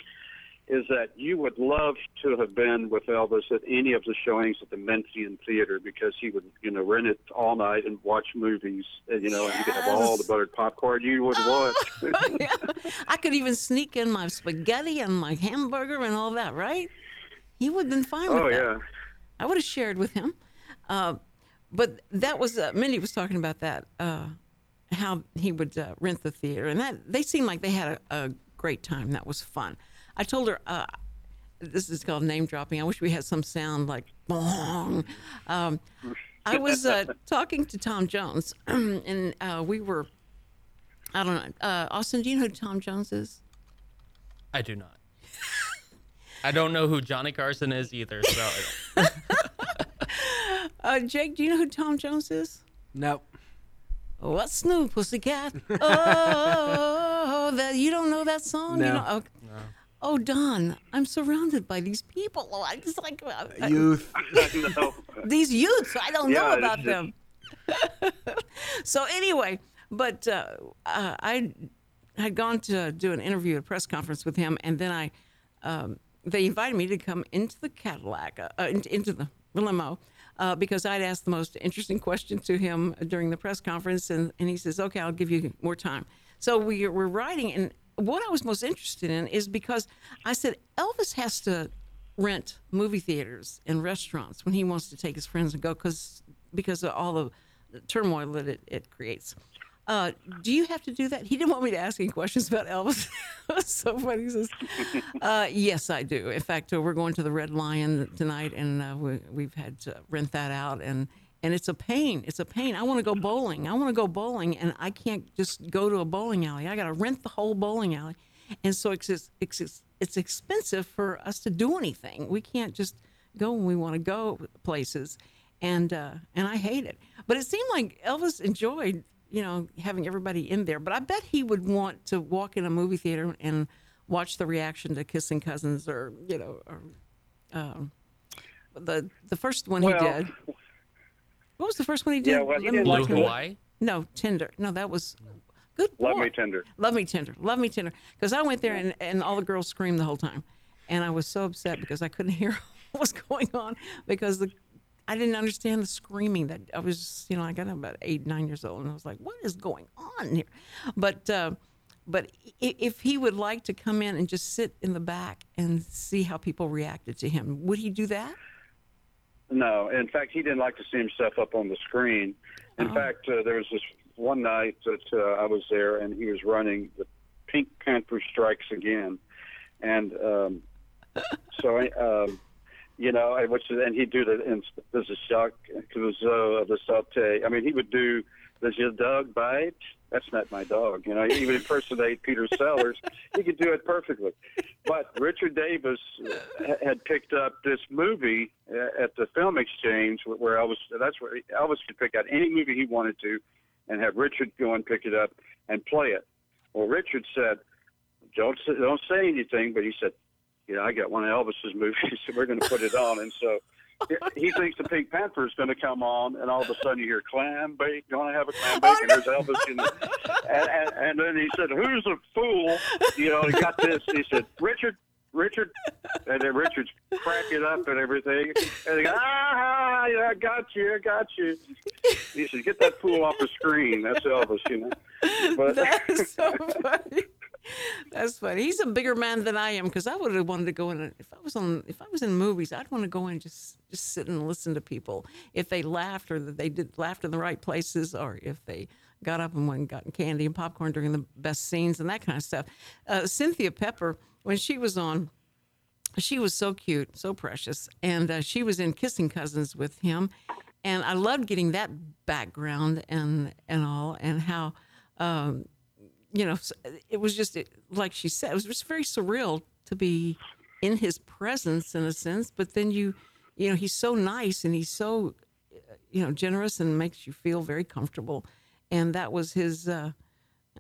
is that you would love to have been with Elvis at any of the showings at the Memphian Theater because he would, you know, rent it all night and watch movies, and, you know, and you could have all the buttered popcorn you would [laughs] want. [laughs] I could even sneak in my spaghetti and my hamburger and all that, right? He would have been fine with that. oh that. yeah. I would have shared with him. Uh, but that was uh, Mindy was talking about that, uh, how he would uh, rent the theater, and that they seemed like they had a, a great time. That was fun. I told her uh, this is called name dropping. I wish we had some sound like bong. Um, I was uh, [laughs] talking to Tom Jones, [clears throat] and uh, we were. I don't know. Uh, Austin, do you know who Tom Jones is? I do not. I don't know who Johnny Carson is either. So [laughs] Uh, Jake, do you know who Tom Jones is? Nope. What's new, pussycat? [laughs] Oh, that you don't know that song? You No. know, okay. Oh, Don, I'm surrounded by these people. Oh, [laughs] I just like uh, I- Youth. no. [laughs] these youths. I don't know about it's them. so anyway, but uh, uh, I had gone to do an interview, a press conference with him, and then I um, they invited me to come into the Cadillac, uh, uh, into the limo. Uh, because I'd asked the most interesting question to him during the press conference, and, and he says, "Okay, I'll give you more time." So we were writing, and what I was most interested in is because I said Elvis has to rent movie theaters and restaurants when he wants to take his friends and go because because of all the turmoil that it, it creates. Uh, do you have to do that? He didn't want me to ask any questions about Elvis. [laughs] so funny. He says, uh, "Yes, I do. In fact, uh, we're going to the Red Lion tonight, and uh, we, we've had to rent that out, and and it's a pain. It's a pain. I want to go bowling. I want to go bowling, and I can't just go to a bowling alley. I got to rent the whole bowling alley, and so it's just- it's it's expensive for us to do anything. We can't just go when we want to go places, and uh, and I hate it. But it seemed like Elvis enjoyed you know having everybody in there. But I bet he would want to walk in a movie theater and watch the reaction to Kissing Cousins or you know or um, the the first one Well- he did. What was the first one he did? Yeah, well, he did look Blue it up. Hawaii. No, Tender. No, that was good. Love boy. me tender. Love me tender. Love me tender. Because I went there and, and all the girls screamed the whole time, and I was so upset because I couldn't [laughs] hear what was going on because the I didn't understand the screaming. That I was, you know, I got about eight, nine years old, and I was like, "What is going on here?" But uh, but if he would like to come in and just sit in the back and see how people reacted to him, would he do that? No, in fact, he didn't like to see himself up on the screen. In Oh. fact, uh, there was this one night that uh, I was there, and he was running the Pink Panther Strikes Again, and um, so I, um, you know, which and he'd do the and there's a Jacques Clouseau of the Sûreté. I mean, he would do does your dog bite? That's not my dog. You know, he would impersonate [laughs] Peter Sellers. He could do it perfectly. But Richard Davis uh, had picked up this movie uh, at the Film Exchange where Elvis. That's where Elvis could pick out any movie he wanted to, and have Richard go and pick it up and play it. Well, Richard said, "Don't say, don't say anything," but he said, "You know, I got one of Elvis's movies, [laughs] so we're going to put it on." And so he thinks the Pink Panther is going to come on, and all of a sudden you hear clam bake, going to have a clam bake, and there's Elvis. You know, and, and, and then he said, "Who's a fool?" You know, he got this. He said, "Richard." Richard, and then Richard's cracking up and everything. And he goes, ah, yeah, I got you, I got you. He said, get that fool off the screen. That's Elvis, you know. But That's so funny. That's funny. He's a bigger man than I am because I would have wanted to go in. If I was on, if I was in movies, I'd want to go in and just just sit and listen to people if they laughed or that they did laughed in the right places or if they got up and went and got candy and popcorn during the best scenes and that kind of stuff. Uh, Cynthia Pepper, when she was on, she was so cute, so precious, and uh, she was in Kissing Cousins with him, and I loved getting that background and and all, and how, um, you know, it was just it, like she said, it was just very surreal to be in his presence in a sense. But then you, you know, he's so nice and he's so, you know, generous and makes you feel very comfortable, and that was his, uh,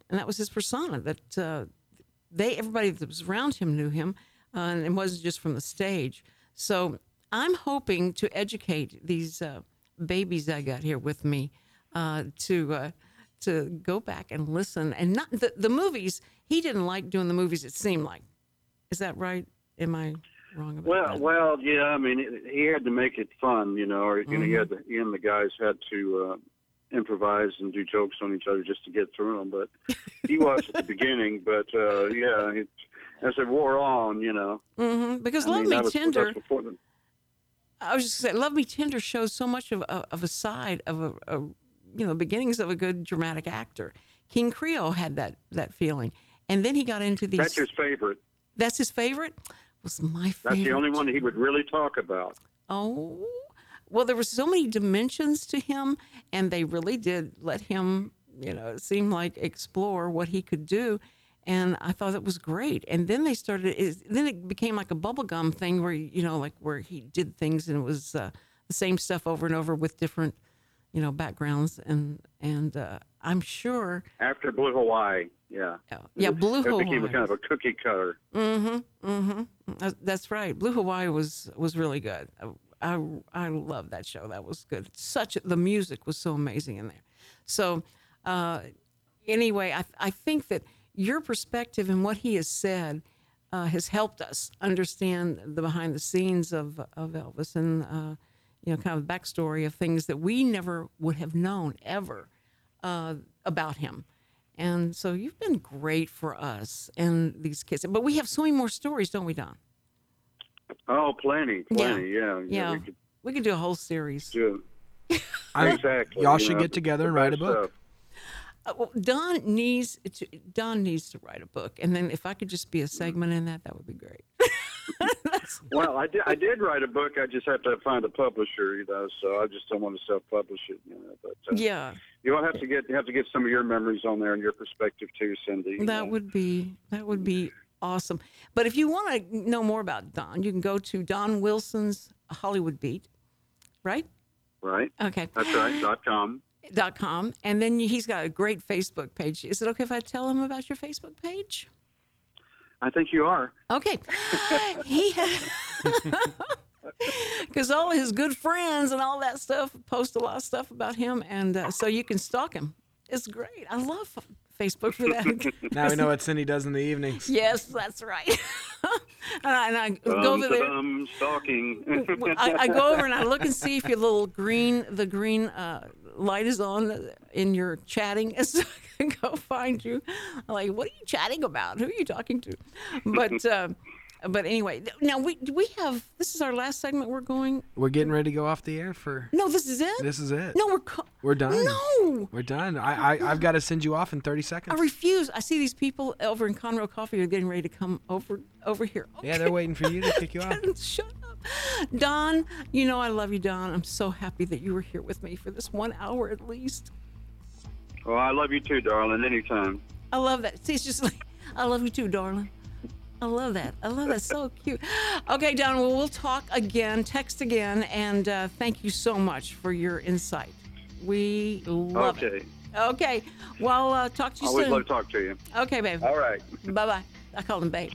and that was his persona that. Uh, they everybody that was around him knew him, uh, and it wasn't just from the stage. So I'm hoping to educate these uh, babies I got here with me uh, to uh, to go back and listen. And not the the movies. He didn't like doing the movies. It seemed like. Is that right? Am I wrong about Well, that? well, yeah. I mean, it- he had to make it fun, you know, or you know, he had to, he and the guys had to uh, improvise and do jokes on each other just to get through them. But [laughs] he was at the beginning. But uh, yeah, it, as it wore on, you know. hmm Because I Love mean, Me was, Tender. That's before the, I was just saying, Love Me Tender shows so much of of of a side of a, a you know beginnings of a good dramatic actor. King Creole had that that feeling, and then he got into these. that's his favorite. That's his favorite. Was my favorite. That's the only one he would really talk about. Oh, well, there were so many dimensions to him, and they really did let him, you know, it seemed like explore what he could do. And I thought it was great. And then they started, it, then it became like a bubblegum thing where, you know, like where he did things and it was uh, the same stuff over and over with different, you know, backgrounds. And, and uh, I'm sure, After Blue Hawaii, yeah. yeah, Blue It became a kind of a cookie cutter. Mm-hmm. Mm-hmm. That's, that's right. Blue Hawaii was was really good. I I, I love that show. That was good. Such the music was so amazing in there. So uh, anyway, I I think that your perspective and what he has said uh, has helped us understand the behind the scenes of of Elvis and uh, you know kind of the backstory of things that we never would have known ever uh, about him. And so you've been great for us and these kids. But we have so many more stories, don't we, Don? Oh, plenty, plenty, yeah. Yeah. we could We could do a whole series. do. [laughs] I- exactly. y'all you should know, get together and write a book. Uh, well, Don needs to, Don needs to write a book, and then if I could just be a segment in that, that would be great. [laughs] [laughs] Well, I did. I did write a book. I just have to find a publisher, you know. So I just don't want to self-publish it, you know. But uh, yeah, you'll have to get you have to get some of your memories on there and your perspective too, Cindy. that know. would be that would be awesome. But if you want to know more about Don, you can go to Don Wilson's Hollywood Beat, right? right. Okay. That's right. Dot com. dot com, and then he's got a great Facebook page. Is it okay if I tell him about your Facebook page? I think you are. Okay. [laughs] he [laughs] because all his good friends and all that stuff post a lot of stuff about him, and uh, so you can stalk him. It's great. I love Facebook for that. [laughs] Now we know what Cindy does in the evenings. yes, that's right. [laughs] and I, I go over there. Um, stalking. I, I go over and I look and see if your little green, the green uh, light is on in your chatting, and [laughs] so I can go find you. I'm like, what are you chatting about? Who are you talking to? But uh, but anyway, now we do we have this is our last segment. We're going. We're getting ready to go off the air for. No, this is it. This is it. No, we're co- We're done. No. We're done. I, I I've got to send you off in 30 seconds. I refuse. I see these people over in Conroe Coffee are getting ready to come over over here. Yeah, they're waiting for you to kick you [laughs] off. Shut up. Don, you know I love you, Don. I'm so happy that you were here with me for this one hour at least. well, I love you too, darling. Anytime. I love that. See, it's just like, I love you too, darling. I love that. I love that. So cute. Okay, Don, well, we'll talk again, text again, and uh, thank you so much for your insight. We love okay. it. Okay. Well, uh, talk to you soon. Always soon. love to talk to you. Okay, babe. All right. Bye bye. I called him babe.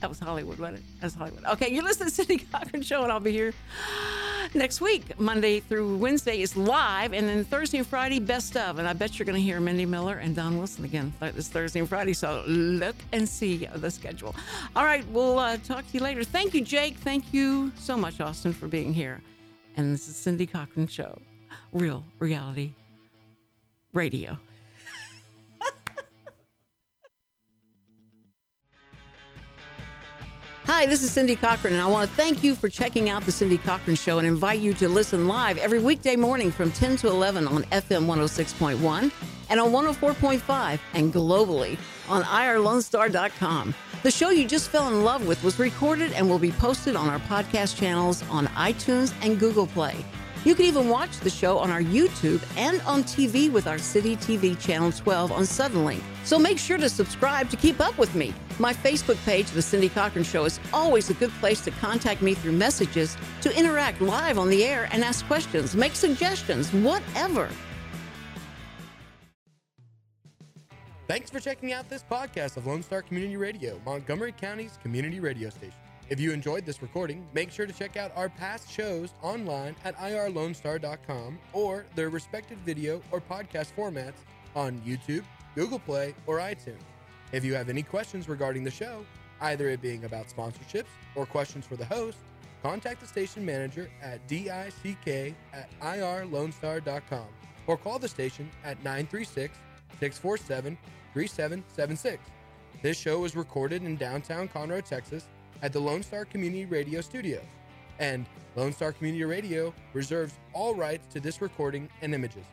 That was Hollywood, wasn't it? That's Hollywood. Okay, you listen to the Cindy [laughs] Cochran Show, and I'll be here next week. Monday through Wednesday is live, and then Thursday and Friday, best of. And I bet you're going to hear Mindy Miller and Don Wilson again this Thursday and Friday. So look and see the schedule. All right, we'll uh, talk to you later. Thank you, Jake. Thank you so much, Austin, for being here. And this is Cindy Cochran Show, real reality radio. Hi, this is Cindy Cochran, and I want to thank you for checking out the Cindy Cochran Show and invite you to listen live every weekday morning from 10 to 11 on FM 106.1 and on 104.5 and globally on irlonestar.com. The show you just fell in love with was recorded and will be posted on our podcast channels on iTunes and Google Play. You can even watch the show on our YouTube and on TV with our City TV Channel 12 on Suddenlink. So make sure to subscribe to keep up with me. My Facebook page, The Cindy Cochran Show, is always a good place to contact me through messages, to interact live on the air and ask questions, make suggestions, whatever. Thanks for checking out this podcast of Lone Star Community Radio, Montgomery County's community radio station. If you enjoyed this recording, make sure to check out our past shows online at irlonestar.com or their respective video or podcast formats on YouTube, Google Play, or iTunes. If you have any questions regarding the show, either it being about sponsorships or questions for the host, contact the station manager at dick at irlonestar.com or call the station at 936 647 3776. This show was recorded in downtown Conroe, Texas at the Lone Star Community Radio Studios, and Lone Star Community Radio reserves all rights to this recording and images.